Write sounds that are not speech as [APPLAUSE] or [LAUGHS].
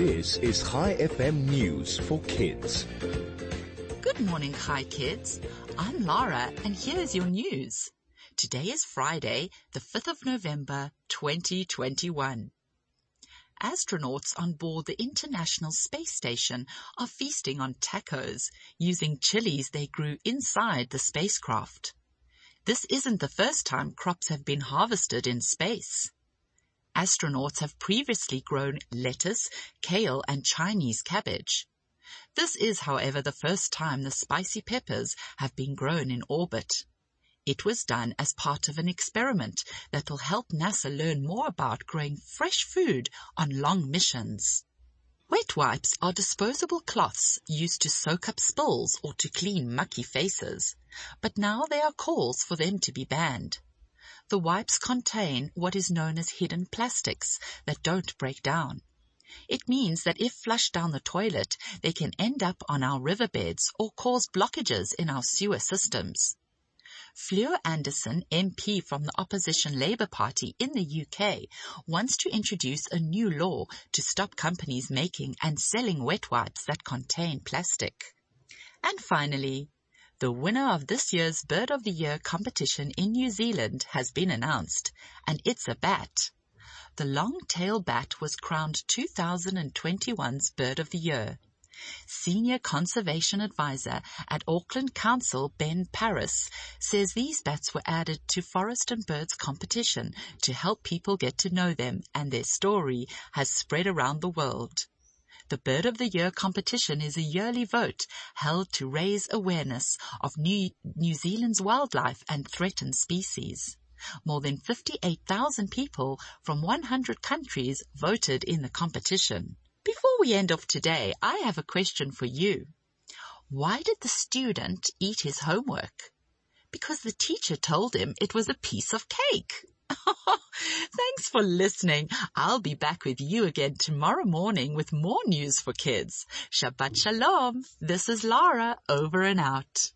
This is Chai FM News for Kids. Good morning, Chai Kids. I'm Lara and here's your news. Today is Friday, the 5th of November, 2021. Astronauts on board the International Space Station are feasting on tacos using chilies they grew inside the spacecraft. This isn't the first time crops have been harvested in space. Astronauts have previously grown lettuce, kale, and Chinese cabbage. This is, however, the first time the spicy peppers have been grown in orbit. It was done as part of an experiment that will help NASA learn more about growing fresh food on long missions. Wet wipes are disposable cloths used to soak up spills or to clean mucky faces, but now there are calls for them to be banned. The wipes contain what is known as hidden plastics that don't break down. It means that if flushed down the toilet, they can end up on our riverbeds or cause blockages in our sewer systems. Fleur Anderson, MP from the opposition Labour Party in the UK, wants to introduce a new law to stop companies making and selling wet wipes that contain plastic. And finally, the winner of this year's Bird of the Year competition in New Zealand has been announced, and it's a bat. The long-tailed bat was crowned 2021's Bird of the Year. Senior Conservation Advisor at Auckland Council, Ben Paris, says these bats were added to Forest and Birds competition to help people get to know them and their story has spread around the world. The Bird of the Year competition is a yearly vote held to raise awareness of New, New Zealand's wildlife and threatened species. More than 58,000 people from 100 countries voted in the competition. Before we end off today, I have a question for you. Why did the student eat his homework? Because the teacher told him it was a piece of cake. [LAUGHS] Thanks for listening. I'll be back with you again tomorrow morning with more news for kids. Shabbat Shalom. This is Lara over and out.